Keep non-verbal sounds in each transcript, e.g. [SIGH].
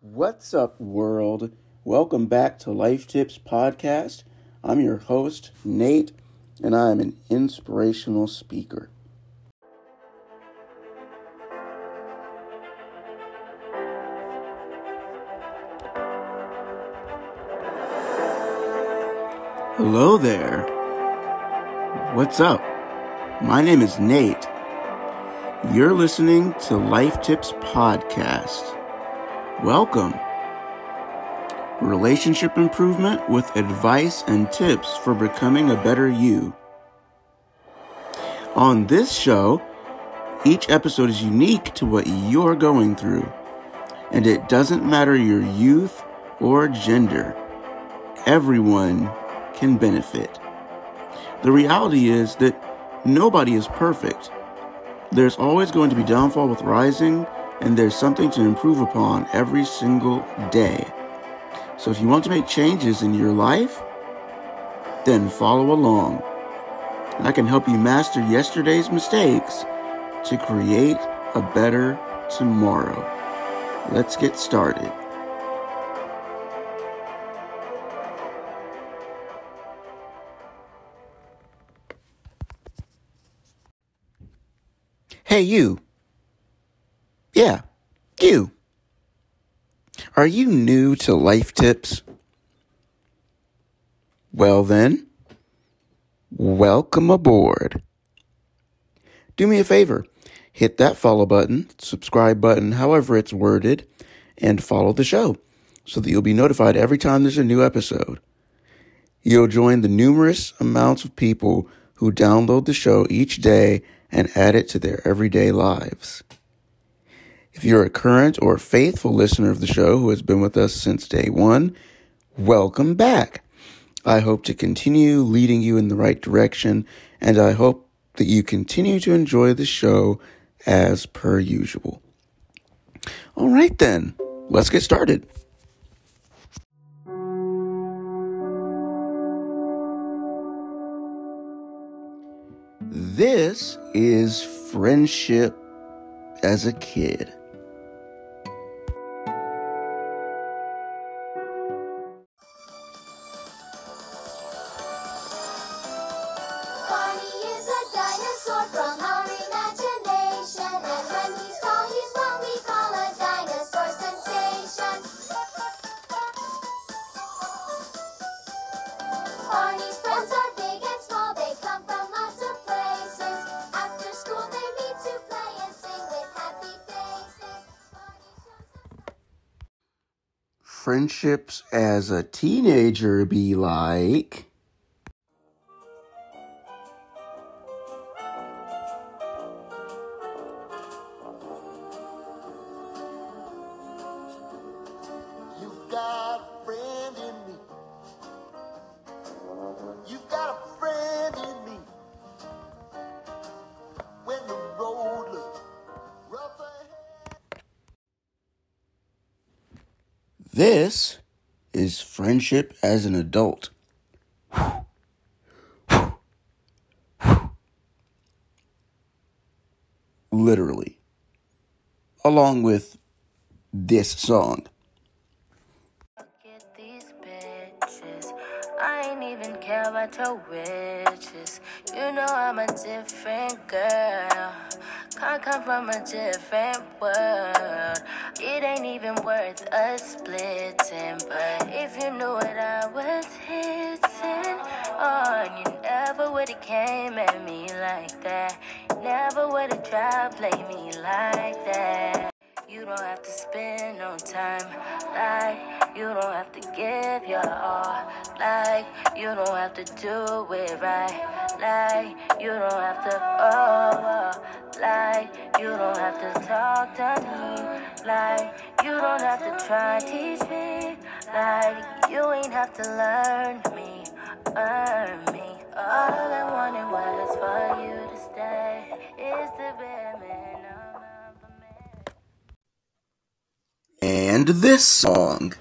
What's up, world? Welcome back to Life Tips Podcast. I'm your host, Nate, and I am an inspirational speaker. Hello there. What's up? My name is Nate. You're listening to Life Tips Podcast. Welcome. Relationship improvement with advice and tips for becoming a better you. On this show, each episode is unique to what you're going through, and it doesn't matter your youth or gender. Everyone can benefit. The reality is that nobody is perfect. There's always going to be downfall with rising, and there's something to improve upon every single day. So if you want to make changes in your life, then follow along. I can help you master yesterday's mistakes to create a better tomorrow. Let's get started. Hey, you. Yeah, you. Are you new to life tips? Well, then, welcome aboard. Do me a favor hit that follow button, subscribe button, however it's worded, and follow the show so that you'll be notified every time there's a new episode. You'll join the numerous amounts of people who download the show each day and add it to their everyday lives. If you're a current or faithful listener of the show who has been with us since day one, welcome back. I hope to continue leading you in the right direction, and I hope that you continue to enjoy the show as per usual. All right, then, let's get started. This is friendship as a kid. Friendships as a teenager be like. This is friendship as an adult. Literally. Along with this song. I ain't even care about your riches. You know I'm a different girl. Can't come from a different world. It ain't even worth us splitting. But if you knew what I was hitting on, you never would've came at me like that. Never would've tried to play me like that. You don't have to spend no time like you don't have to give your all like you don't have to do it right like you don't have to oh, oh like you don't have to talk to me like you don't have to try teach me. Like you ain't have to learn me earn me. All I wanted was for you to stay. Is the bare minimum And this song.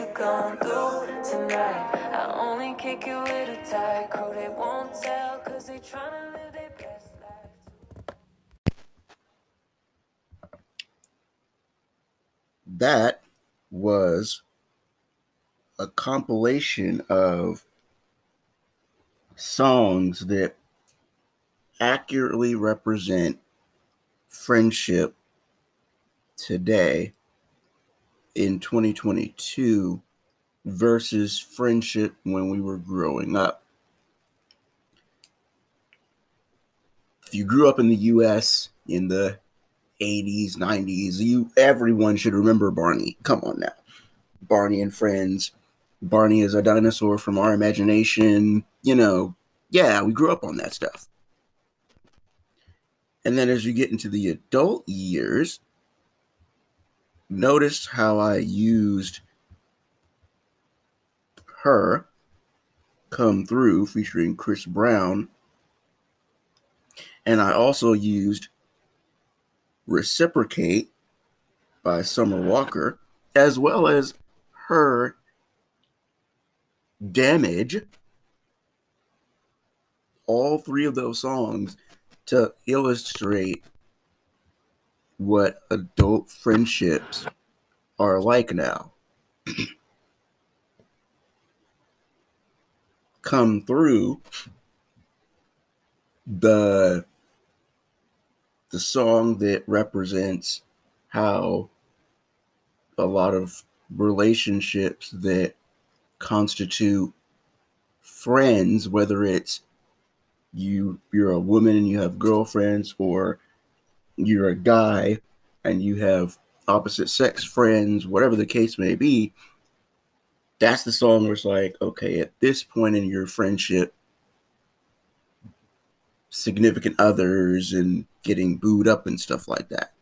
Should come through tonight. I only kick it with a tight crew. They won't tell, cause they tryna live their best life. That was a compilation of songs that accurately represent friendship today in 2022 versus friendship when we were growing up. If you grew up in the US in the 80s, 90s, you everyone should remember Barney. Come on now. Barney and Friends. Barney is a dinosaur from our imagination. You know, yeah, we grew up on that stuff. And then as you get into the adult years, notice how I used H.E.R. come through featuring Chris Brown. And I also used Reciprocate by Summer Walker, as well as her Damage. All three of those songs to illustrate what adult friendships are like now. [CLEARS THROAT] Come through the the song that represents how a lot of relationships that constitute friends whether it's you you're a woman and you have girlfriends or you're a guy and you have opposite sex friends whatever the case may be that's the song where it's like okay at this point in your friendship significant others and getting booed up and stuff like that.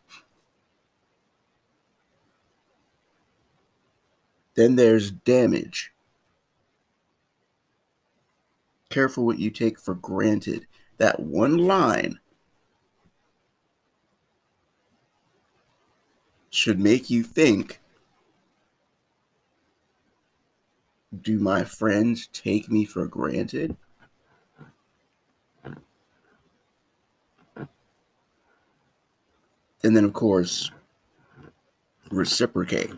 Then there's damage. Careful what you take for granted. That one line should make you think Do my friends take me for granted? And then, of course, reciprocate.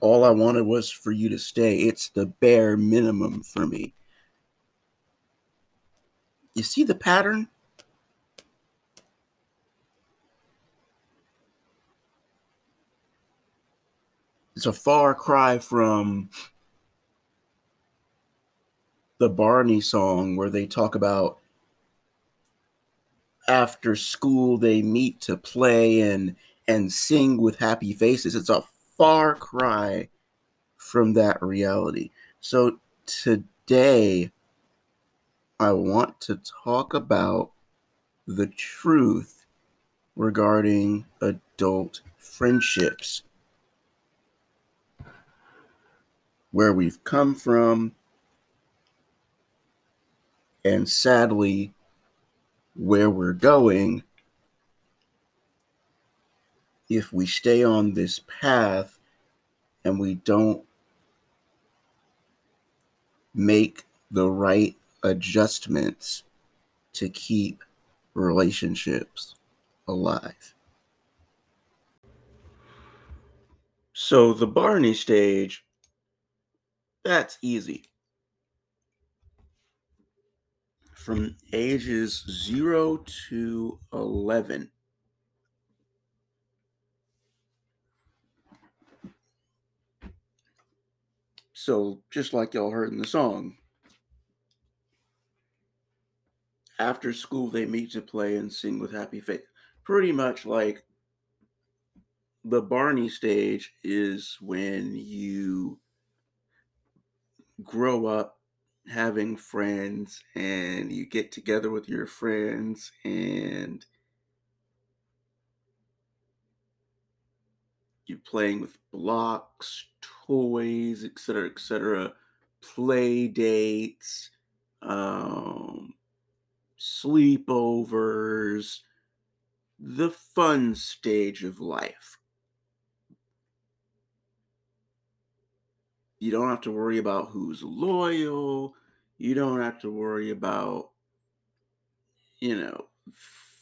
All I wanted was for you to stay. It's the bare minimum for me. You see the pattern? It's a far cry from the Barney song where they talk about after school they meet to play and and sing with happy faces. It's a far cry from that reality. So today i want to talk about the truth regarding adult friendships. Where we've come from and sadly where we're going if we stay on this path and we don't make the right adjustments to keep relationships alive. So, the Barney stage, that's easy. From ages 0 to 11. So, just like y'all heard in the song, after school they meet to play and sing with happy face. Pretty much like the Barney stage is when you grow up having friends and you get together with your friends and you're playing with blocks, toys, etc., etc., play dates, um, sleepovers, the fun stage of life. You don't have to worry about who's loyal. You don't have to worry about, you know,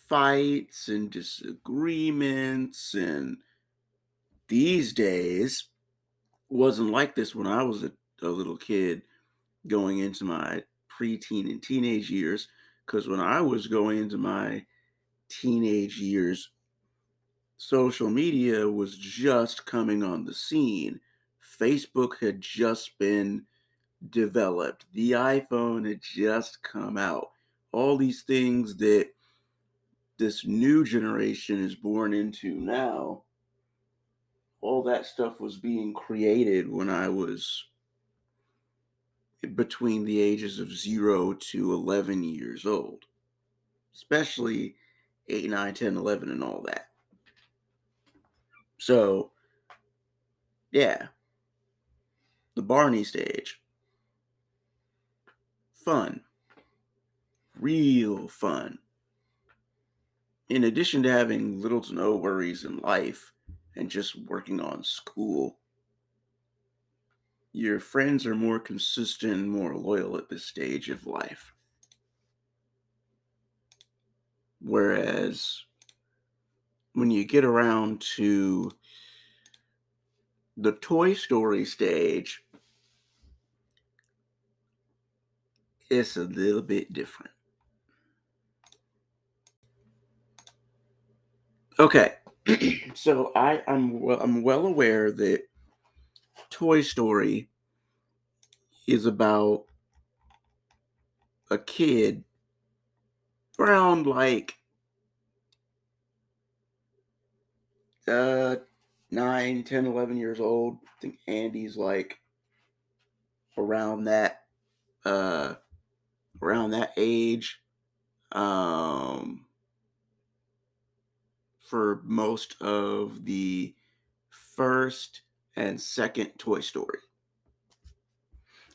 fights and disagreements. And these days wasn't like this when I was a, a little kid going into my preteen and teenage years. Because when I was going into my teenage years, social media was just coming on the scene. Facebook had just been developed. The iPhone had just come out. All these things that this new generation is born into now, all that stuff was being created when I was between the ages of 0 to 11 years old, especially 8, 9, 10, 11, and all that. So, yeah, the Barney stage. Fun. Real fun. In addition to having little to no worries in life and just working on school, your friends are more consistent and more loyal at this stage of life. Whereas when you get around to the Toy Story stage, it's a little bit different. Okay, [CLEARS THROAT] so I I'm well, I'm well aware that Toy Story is about a kid around like uh 9 10 11 years old i think andy's like around that uh around that age um for most of the first and second toy story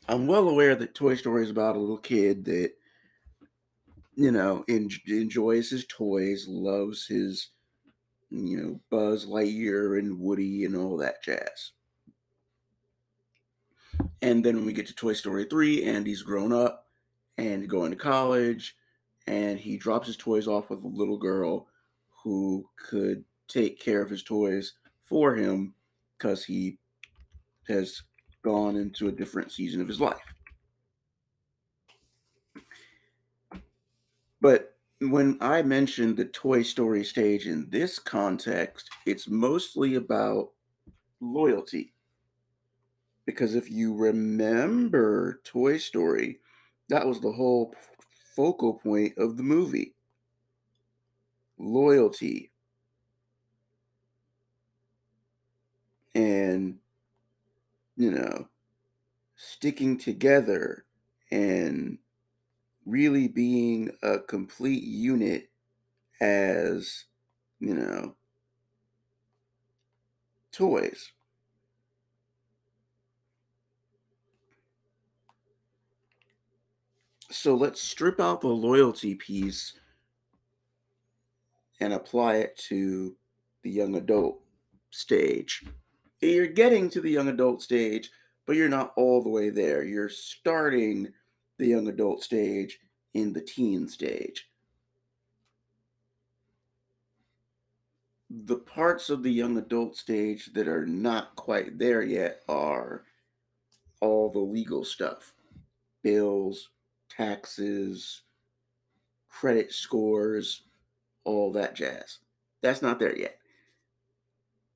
i'm well aware that toy story is about a little kid that you know en- enjoys his toys loves his you know, Buzz Lightyear and Woody and all that jazz. And then when we get to Toy Story 3, Andy's grown up and going to college, and he drops his toys off with a little girl who could take care of his toys for him because he has gone into a different season of his life. But when I mentioned the Toy Story stage in this context, it's mostly about loyalty. Because if you remember Toy Story, that was the whole focal point of the movie loyalty. And, you know, sticking together and really being a complete unit as, you know, toys. So let's strip out the loyalty piece and apply it to the young adult stage. You're getting to the young adult stage, but you're not all the way there. You're starting the young adult stage in the teen stage. The parts of the young adult stage that are not quite there yet are all the legal stuff bills, taxes, credit scores, all that jazz. That's not there yet.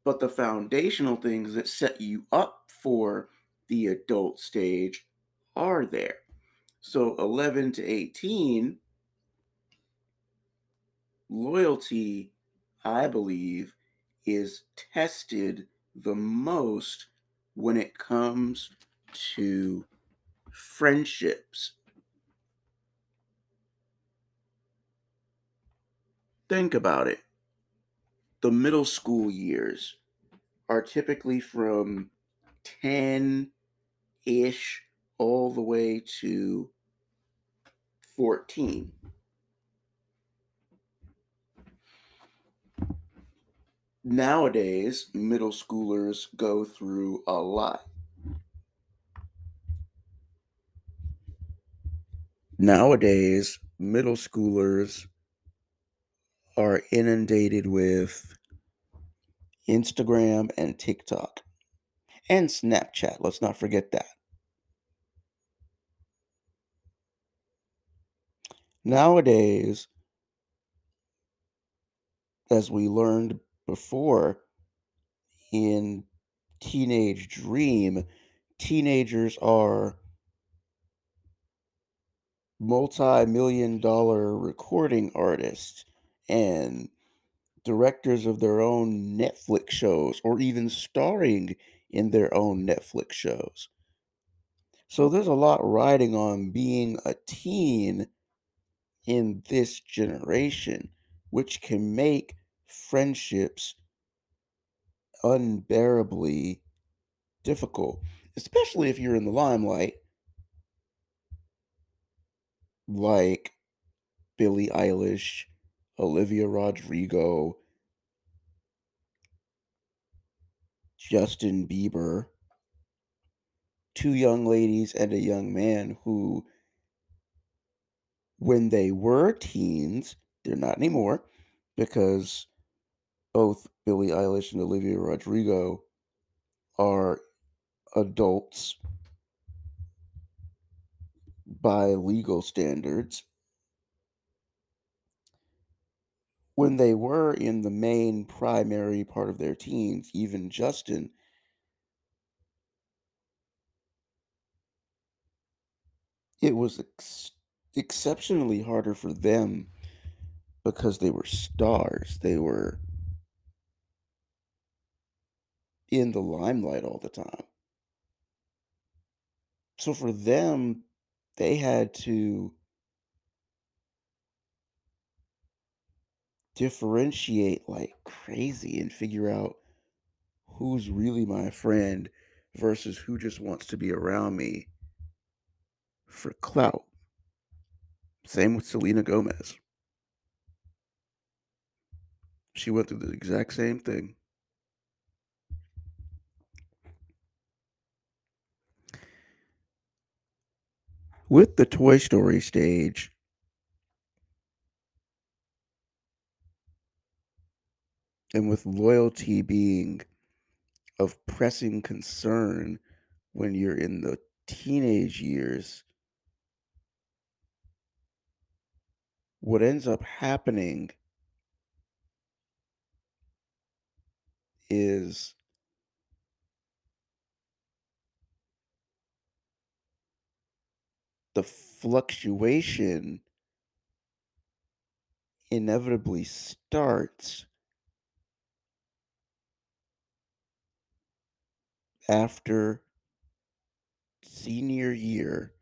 But the foundational things that set you up for the adult stage are there. So 11 to 18, loyalty, I believe, is tested the most when it comes to friendships. Think about it. The middle school years are typically from 10 ish all the way to 14. Nowadays, middle schoolers go through a lot. Nowadays, middle schoolers are inundated with Instagram and TikTok and Snapchat. Let's not forget that. Nowadays, as we learned before in Teenage Dream, teenagers are multi million dollar recording artists and directors of their own Netflix shows or even starring in their own Netflix shows. So there's a lot riding on being a teen in this generation, which can make friendships unbearably difficult, especially if you're in the limelight, like Billie Eilish, Olivia Rodrigo, Justin Bieber, two young ladies and a young man who, when they were teens, they're not anymore because both Billie Eilish and Olivia Rodrigo are adults by legal standards. When they were in the main primary part of their teens, even Justin, it was ex- exceptionally harder for them because they were stars. They were in the limelight all the time. So for them, they had to differentiate like crazy and figure out who's really my friend versus who just wants to be around me for clout. Same with Selena Gomez. She went through the exact same thing. With the Toy Story stage, and with loyalty being of pressing concern when you're in the teenage years, what ends up happening is the fluctuation inevitably starts after senior year,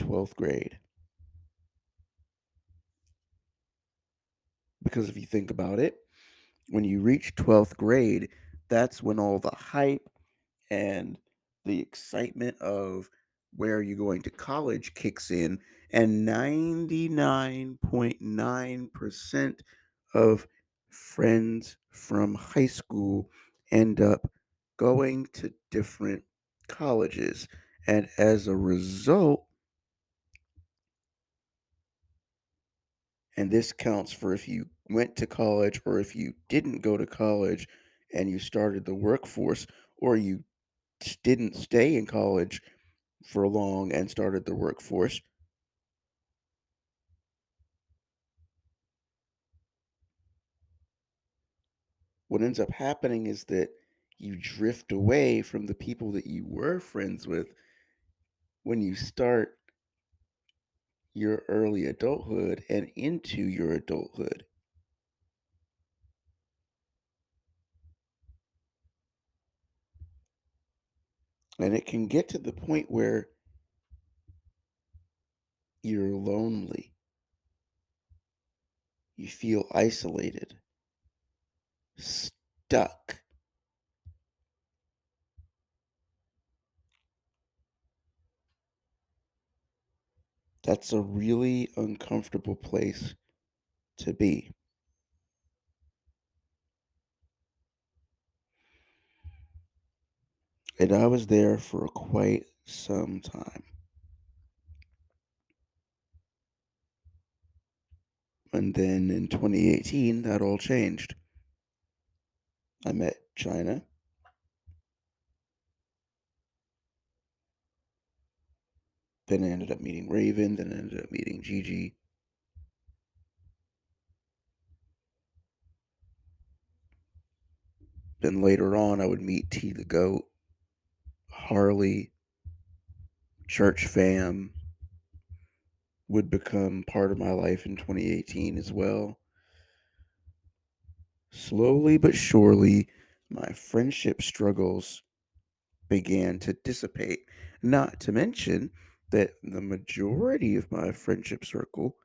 12th grade. Because if you think about it, when you reach 12th grade, that's when all the hype and the excitement of where are you going to college kicks in, and 99.9% of friends from high school end up going to different colleges. And as a result, and this counts for if you went to college or if you didn't go to college and you started the workforce or you didn't stay in college for long and started the workforce. What ends up happening is that you drift away from the people that you were friends with when you start your early adulthood and into your adulthood. And it can get to the point where you're lonely. You feel isolated, stuck. That's a really uncomfortable place to be. And I was there for quite some time. And then in 2018, that all changed. I met China. Then I ended up meeting Raven. Then I ended up meeting Gigi. Then later on, I would meet T the Goat, Harley, Church Fam would become part of my life in 2018 as well. Slowly but surely, my friendship struggles began to dissipate. Not to mention that the majority of my friendship circle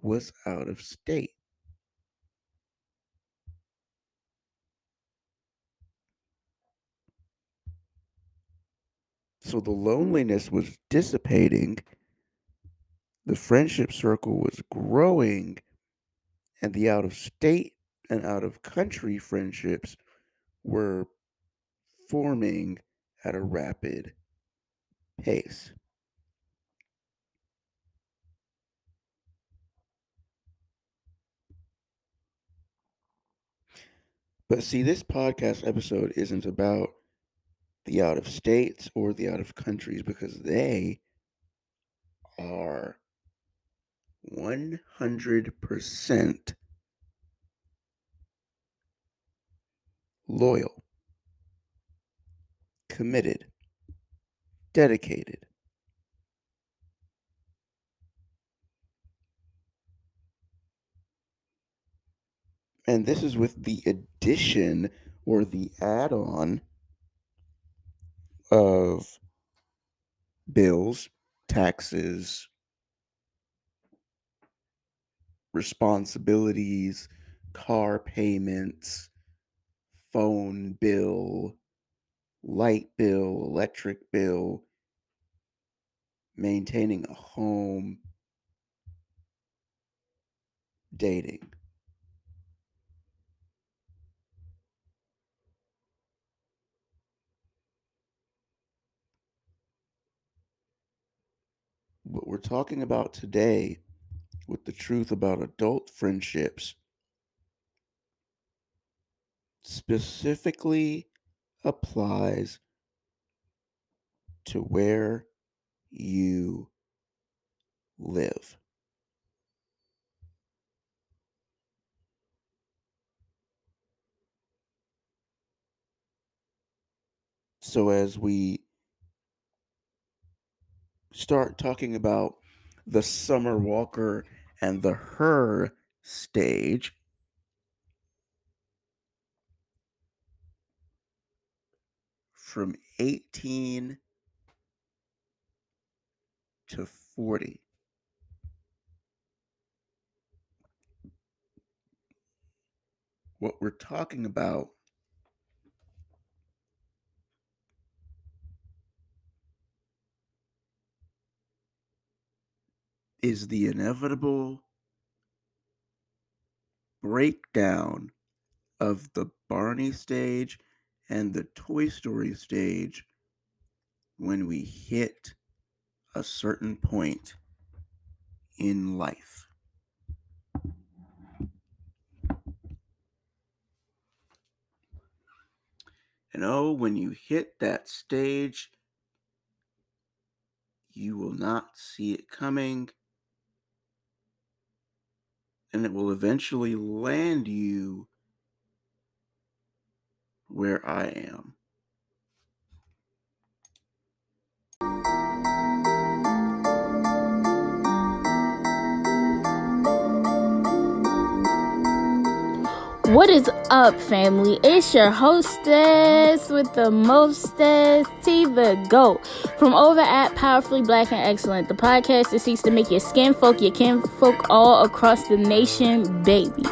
was out of state. So the loneliness was dissipating, the friendship circle was growing, and the out of state and out of country friendships were forming at a rapid pace. But see, this podcast episode isn't about the out of states or the out of countries because they are 100% loyal, committed, dedicated. And this is with the addition or the add on of bills, taxes, responsibilities, car payments, phone bill, light bill, electric bill, maintaining a home, dating. What we're talking about today with the truth about adult friendships specifically applies to where you live. So, as we start talking about the Summer Walker and the H.E.R. stage, from 18 to 40. What we're talking about is the inevitable breakdown of the Barney stage and the Toy Story stage when we hit a certain point in life. And oh, when you hit that stage, you will not see it coming. And it will eventually land you where I am. What is up, family? It's your hostess with the mostest, T the GOAT. From over at Powerfully Black and Excellent, the podcast that seeks to make your skin folk, your kinfolk all across the nation, baby.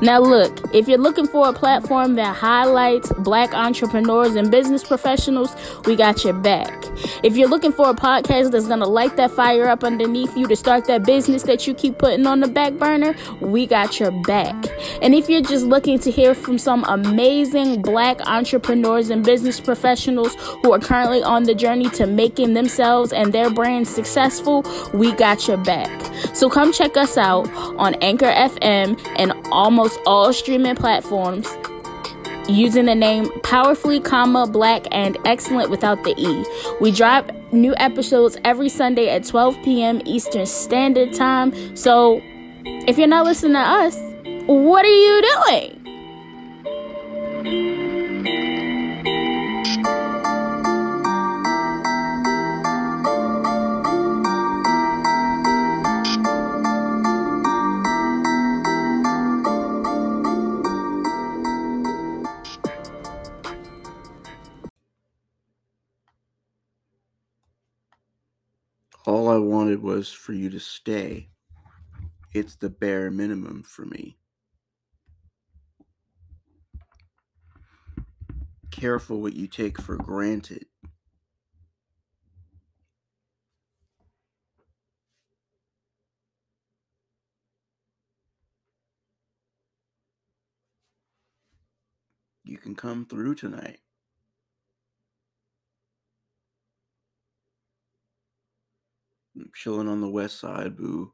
Now, look, if you're looking for a platform that highlights black entrepreneurs and business professionals, we got your back. If you're looking for a podcast that's gonna light that fire up underneath you to start that business that you keep putting on the back burner, we got your back. And if you're just looking to hear from some amazing black entrepreneurs and business professionals who are currently on the journey to making themselves and their brands successful, we got your back. So come check us out on Anchor FM and almost all streaming platforms using the name powerfully comma black and excellent without the e. We drop new episodes every sunday at 12 p.m eastern standard time. So if you're not listening to us what are you doing All I wanted was for you to stay. It's the bare minimum for me. Careful what you take for granted. You can come through tonight. I'm chilling on the west side, boo.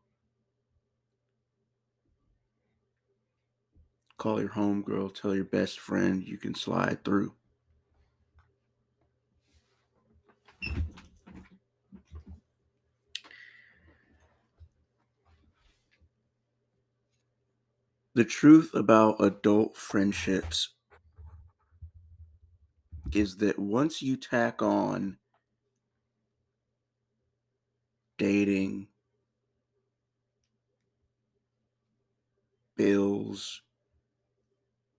Call your homegirl, tell your best friend you can slide through. The truth about adult friendships is that once you tack on dating, bills,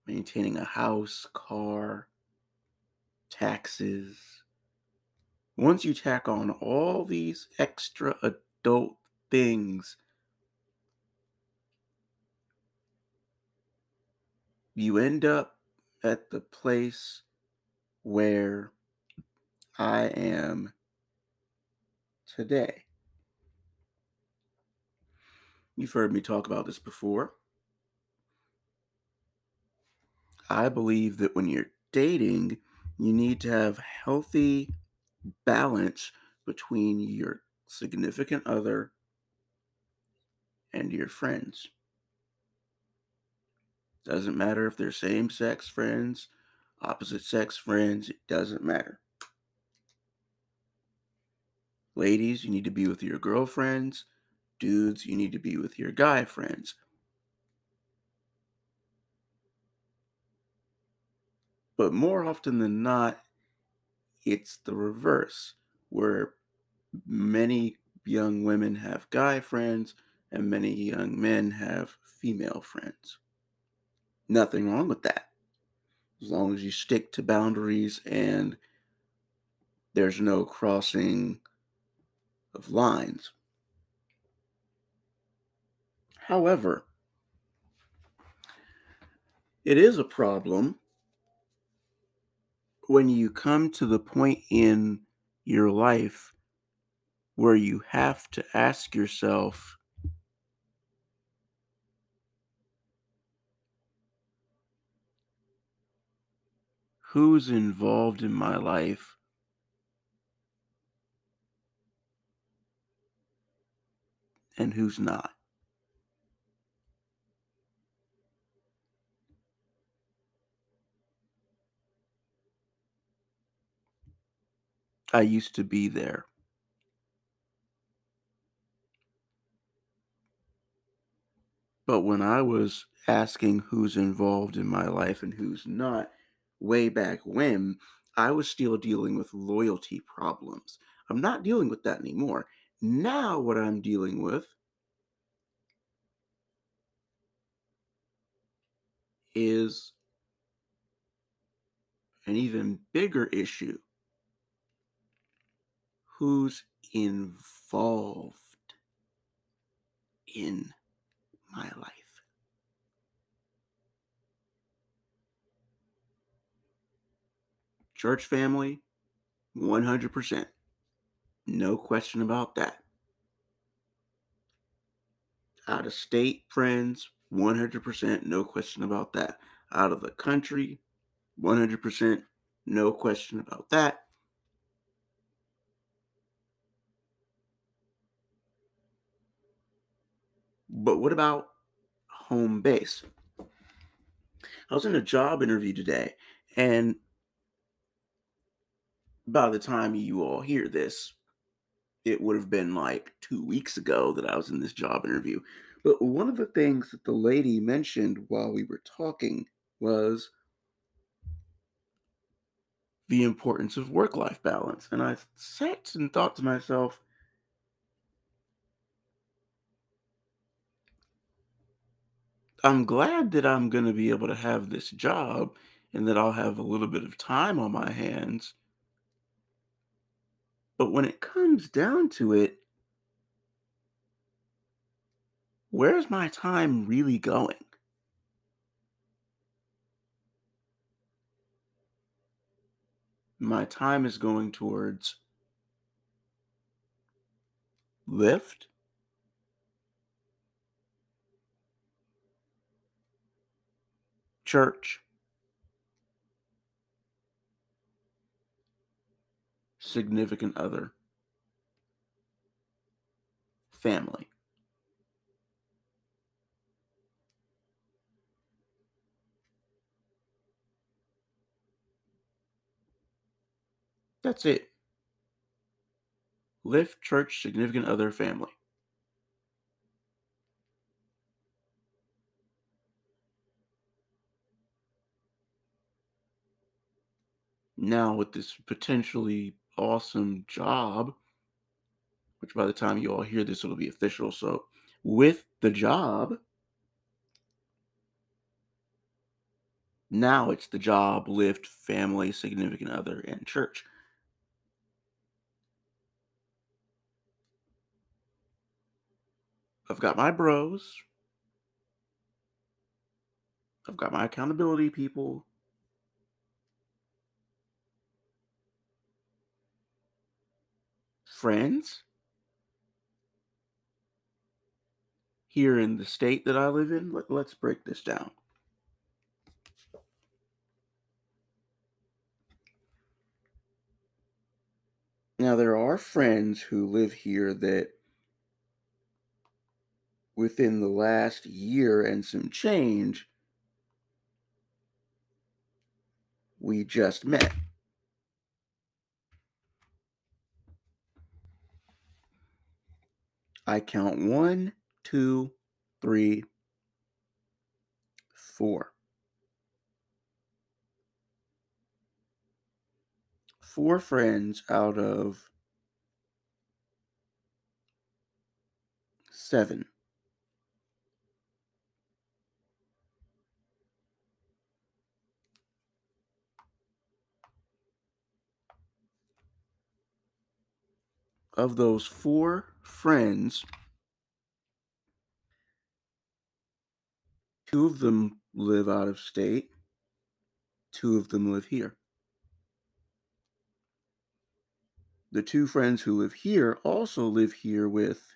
maintaining a house, car, taxes. Once you tack on all these extra adult things, you end up at the place where I am today. You've heard me talk about this before. I believe that when you're dating, you need to have healthy balance between your significant other and your friends. Doesn't matter if they're same sex friends, opposite sex friends, it doesn't matter. Ladies, you need to be with your girlfriends. Dudes, you need to be with your guy friends. But more often than not, it's the reverse, where many young women have guy friends and many young men have female friends. Nothing wrong with that. As long as you stick to boundaries and there's no crossing of lines. However, it is a problem when you come to the point in your life where you have to ask yourself who's involved in my life and who's not. I used to be there. But when I was asking who's involved in my life and who's not, way back when, I was still dealing with loyalty problems. I'm not dealing with that anymore. Now, what I'm dealing with is an even bigger issue. Who's involved in my life? Church family, 100%. No question about that. Out of state friends, 100%. No question about that. Out of the country, 100%. No question about that. But what about home base? I was in a job interview today, and by the time you all hear this, it would have been like two weeks ago that I was in this job interview. But one of the things that the lady mentioned while we were talking was the importance of work life balance. And I sat and thought to myself, I'm glad that I'm going to be able to have this job and that I'll have a little bit of time on my hands. But when it comes down to it, where's my time really going? My time is going towards Lyft, church, significant other, family. That's it. Lift church, significant other, family. Now, with this potentially awesome job, which by the time you all hear this, it'll be official. So, with the job, now it's the job, lift, family, significant other, and church. I've got my bros. I've got my accountability people. Friends here in the state that I live in. Let, let's break this down. Now, there are friends who live here that within the last year and some change, we just met. I count one, two, three, four. Four friends out of seven. Of those four friends, two of them live out of state, two of them live here. The two friends who live here also live here with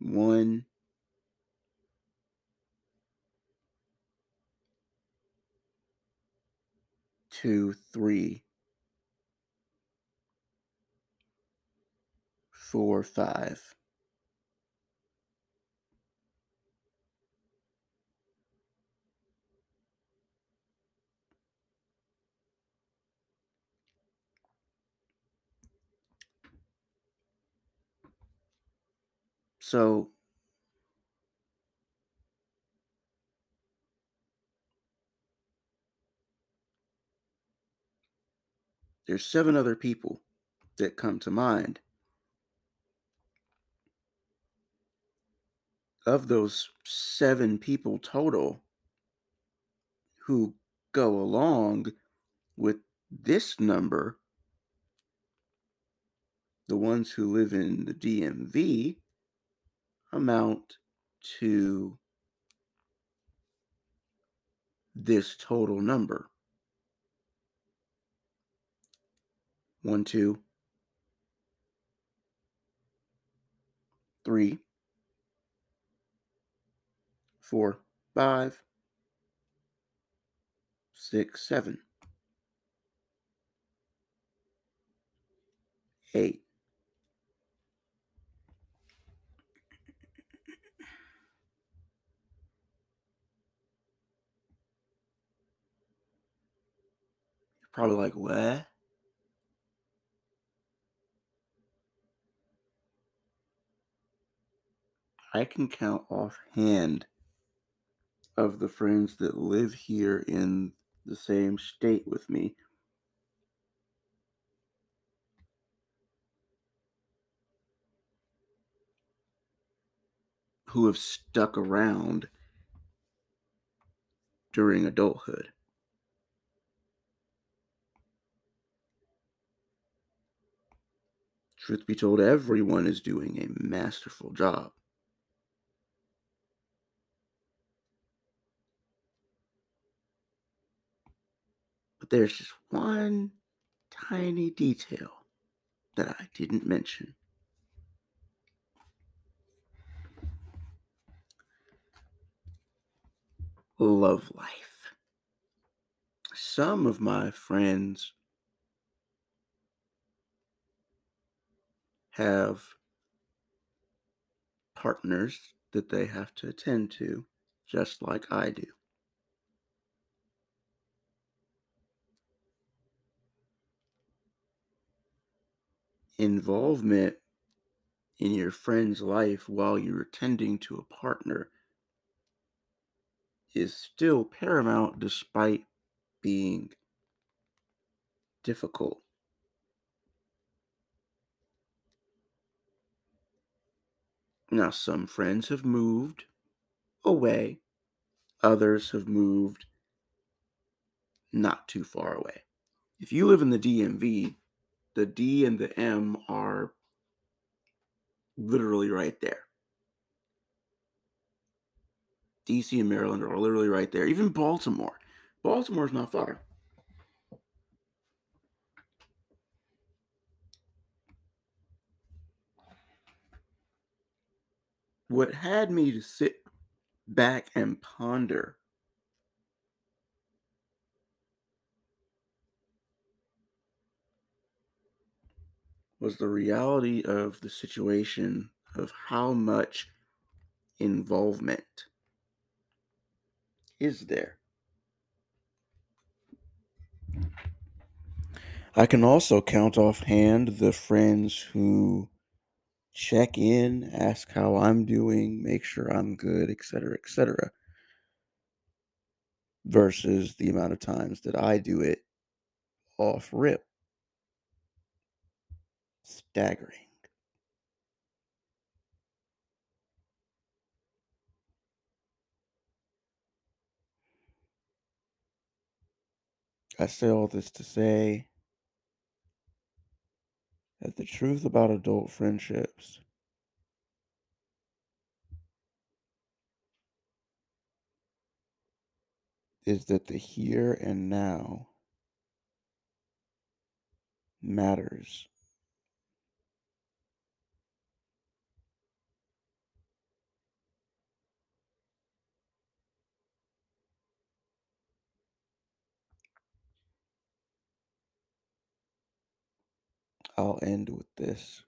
one, two, three, four, five. So there's seven other people that come to mind of those seven people total who go along with this number, the ones who live in the DMV amount to this total number. One, two, three, four, five, six, seven, eight. You're probably like, where? I can count offhand of the friends that live here in the same state with me who have stuck around during adulthood. Truth be told, everyone is doing a masterful job. But there's just one tiny detail that I didn't mention. Love life. Some of my friends have partners that they have to attend to, just like I do. Involvement in your friend's life while you're attending to a partner is still paramount despite being difficult. Now, some friends have moved away, others have moved not too far away. If you live in the DMV, the D and the M are literally right there. DC and Maryland are literally right there. Even Baltimore. Baltimore's not far. What had me to sit back and ponder was the reality of the situation of how much involvement is there. I can also count offhand the friends who check in, ask how I'm doing, make sure I'm good, etc., etc., versus the amount of times that I do it off rip. Staggering. I say all this to say that the truth about adult friendships is that the here and now matters. I'll end with this.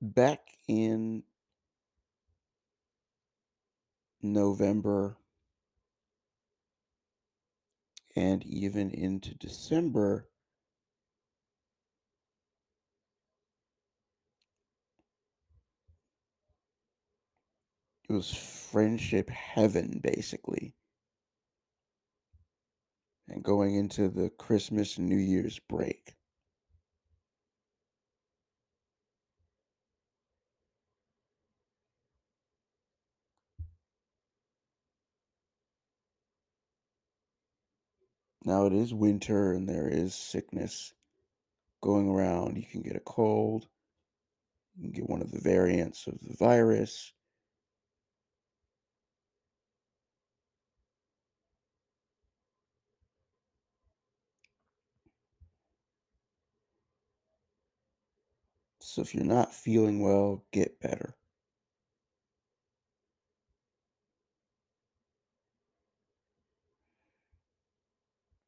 Back in November and even into December, it was friendship heaven, basically and going into the Christmas and New Year's break. Now it is winter and there is sickness going around. You can get a cold, you can get one of the variants of the virus, So if you're not feeling well, get better.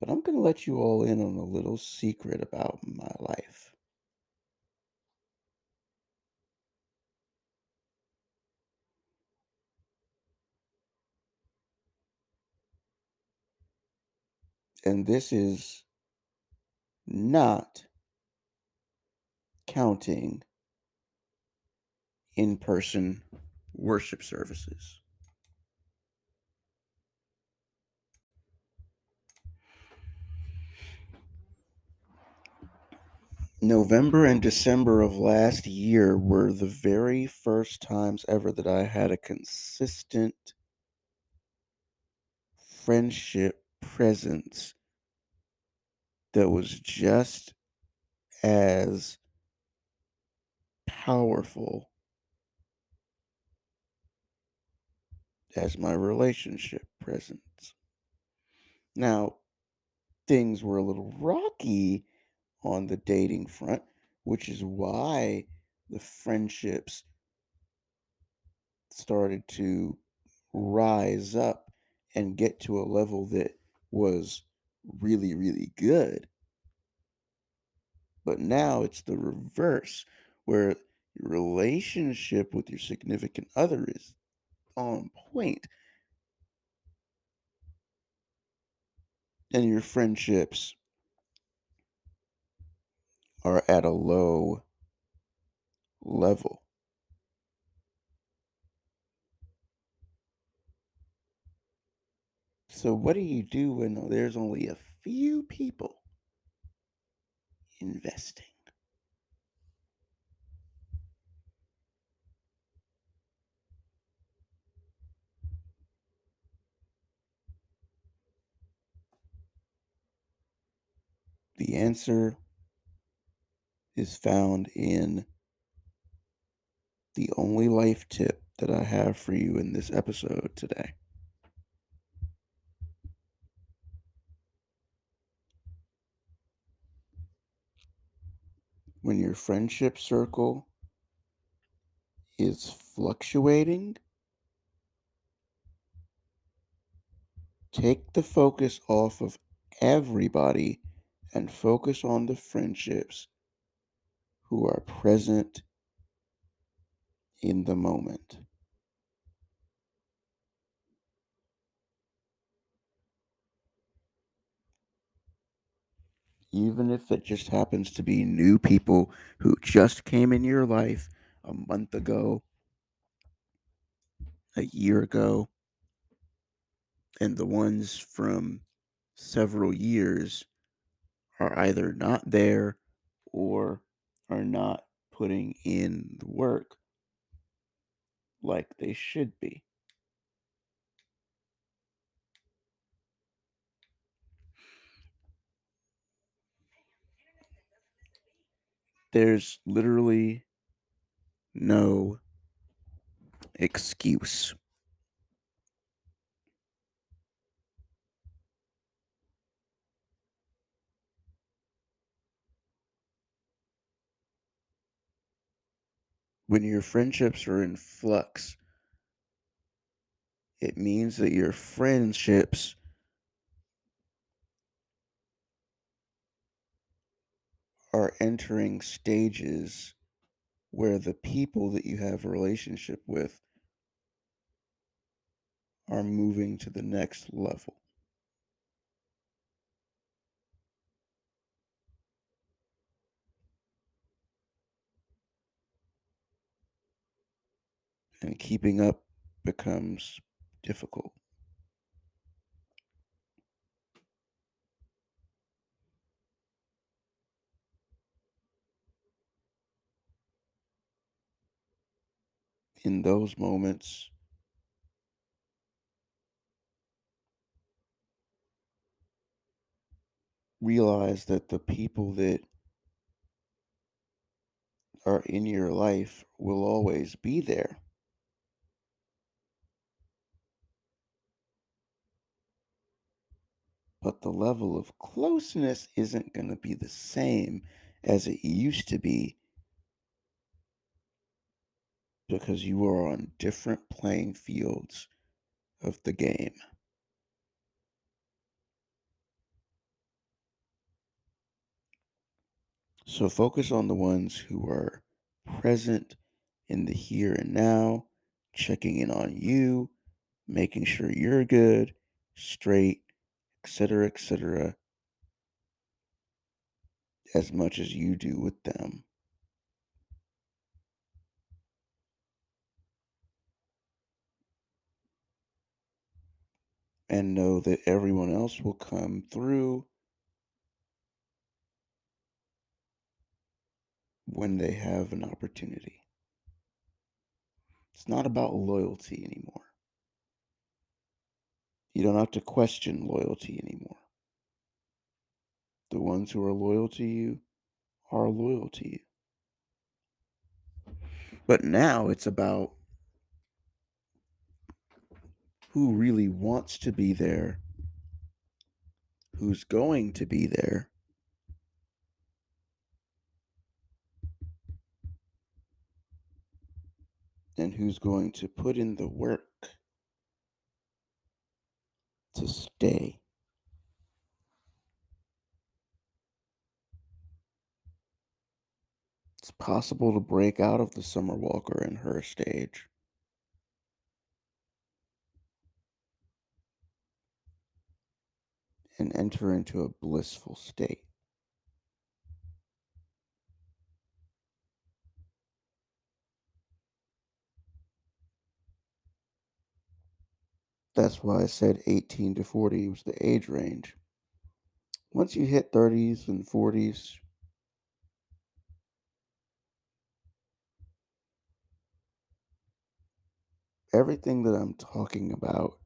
But I'm going to let you all in on a little secret about my life. And this is not counting in person worship services. November and December of last year were the very first times ever that I had a consistent friendship presence that was just as powerful as my relationship presence. Now, things were a little rocky on the dating front, which is why the friendships started to rise up and get to a level that was really, really good. But now it's the reverse, where your relationship with your significant other is on point, and your friendships are at a low level. So, what do you do when there's only a few people investing? The answer is found in the only life tip that I have for you in this episode today. When your friendship circle is fluctuating, take the focus off of everybody and focus on the friendships who are present in the moment. Even if it just happens to be new people who just came in your life a month ago, a year ago, and the ones from several years are either not there or are not putting in the work like they should be. There's literally no excuse. When your friendships are in flux, it means that your friendships are entering stages where the people that you have a relationship with are moving to the next level. And keeping up becomes difficult. In those moments, realize that the people that are in your life will always be there. But the level of closeness isn't going to be the same as it used to be because you are on different playing fields of the game. So focus on the ones who are present in the here and now, checking in on you, making sure you're good, straight, etc., etc., as much as you do with them. And know that everyone else will come through when they have an opportunity. It's not about loyalty anymore. You don't have to question loyalty anymore. The ones who are loyal to you are loyal to you. But now it's about who really wants to be there, who's going to be there, and who's going to put in the work to stay. It's possible to break out of the Summer Walker and H.E.R stage. And enter into a blissful state. That's why I said 18 to 40 was the age range. Once you hit 30s and 40s, everything that I'm talking about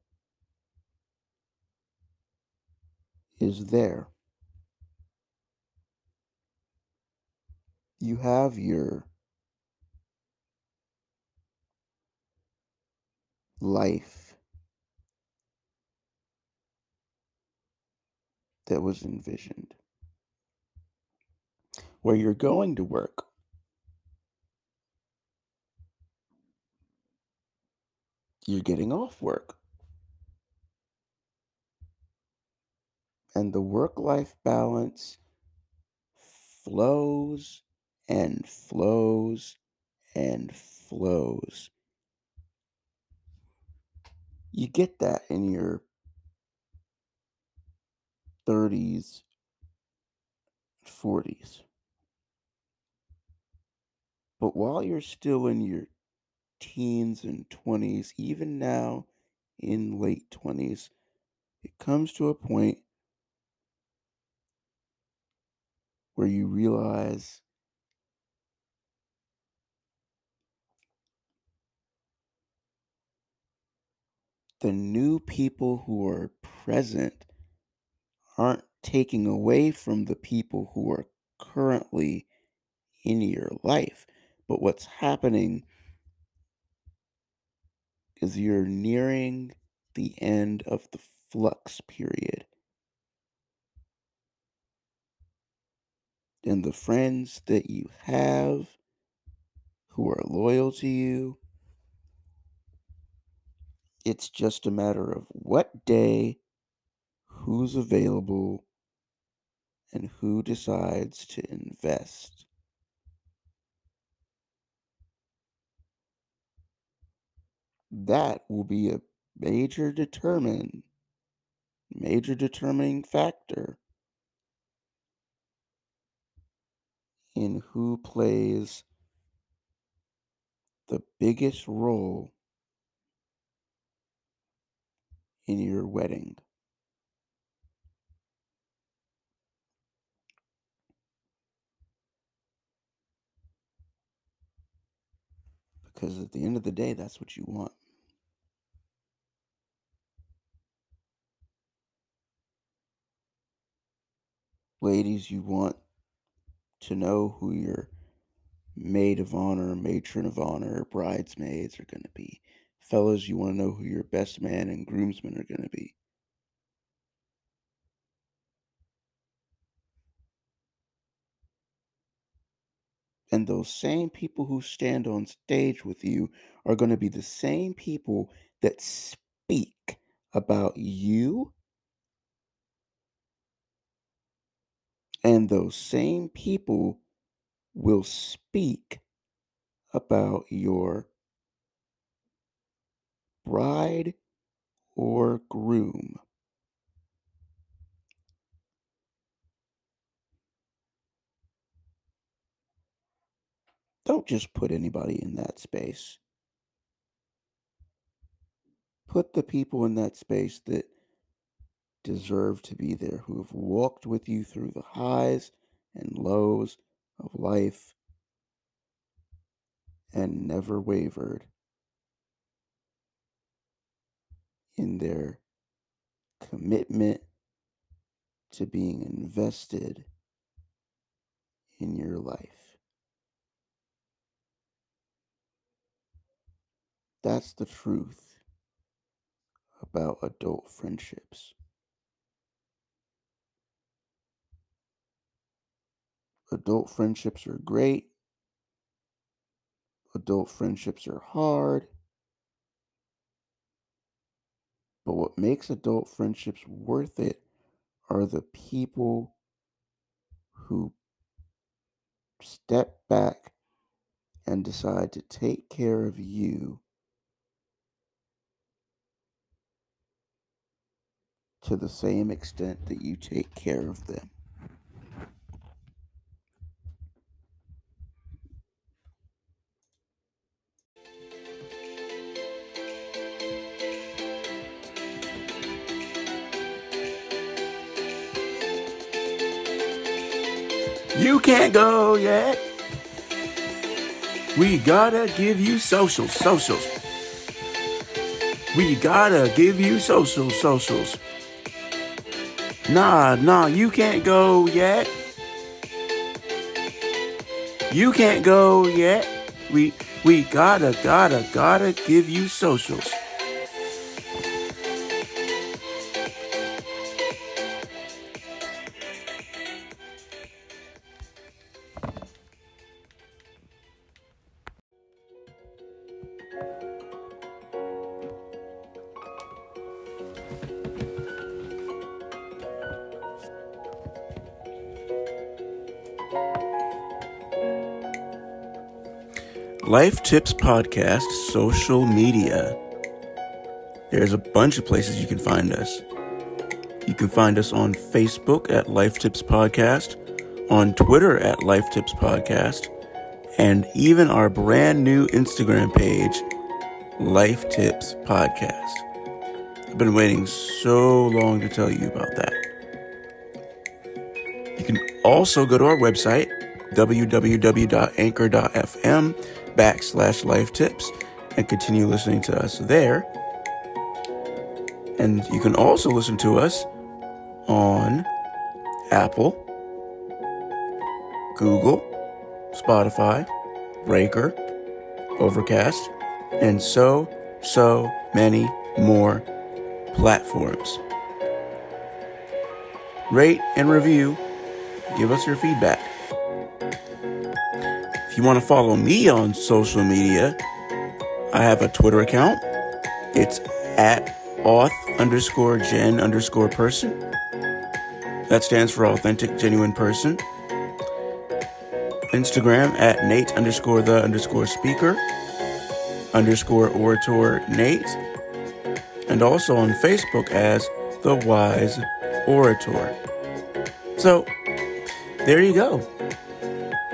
is there. You have your life that was envisioned, where you're going to work. You're getting off work. And the work life balance flows and flows and flows. You get that in your 30s, 40s. But while you're still in your teens and 20s, even now in late 20s, it comes to a point where you realize the new people who are present aren't taking away from the people who are currently in your life. But what's happening is you're nearing the end of the flux period. And the friends that you have who are loyal to you, it's just a matter of what day, who's available, and who decides to invest. That will be a major determine major determining factor in who plays the biggest role in your wedding. Because at the end of the day, that's what you want. Ladies, you want to know who your maid of honor, matron of honor, bridesmaids are going to be. Fellas, you want to know who your best man and groomsmen are going to be. And those same people who stand on stage with you are going to be the same people that speak about you. And those same people will speak about your bride or groom. Don't just put anybody in that space. Put the people in that space that deserve to be there, who have walked with you through the highs and lows of life and never wavered in their commitment to being invested in your life. That's the truth about adult friendships. Adult friendships are great. Adult friendships are hard. But what makes adult friendships worth it are the people who step back and decide to take care of you to the same extent that you take care of them. You can't go yet. We gotta give you socials, socials. We gotta give you socials, socials. Nah, nah, you can't go yet. You can't go yet. We we gotta, gotta, gotta give you socials. Life Tips Podcast social media. There's a bunch of places you can find us. You can find us on Facebook at Life Tips Podcast, on Twitter at Life Tips Podcast, and even our brand new Instagram page, Life Tips Podcast. I've been waiting so long to tell you about that. You can also go to our website, www.anchor.fm backslash life tips and continue listening to us there. And you can also listen to us on Apple, Google, Spotify, Breaker, Overcast, and so, so many more platforms. Rate and review. Give us your feedback. If you want to follow me on social media, I have a Twitter account. It's at auth underscore gen underscore person. That stands for authentic, genuine person. Instagram at Nate underscore the underscore speaker underscore orator Nate. And also on Facebook as the wise orator. So there you go.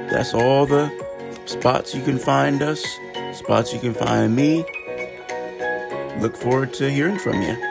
That's all the spots you can find us, spots you can find me. Look forward to hearing from you.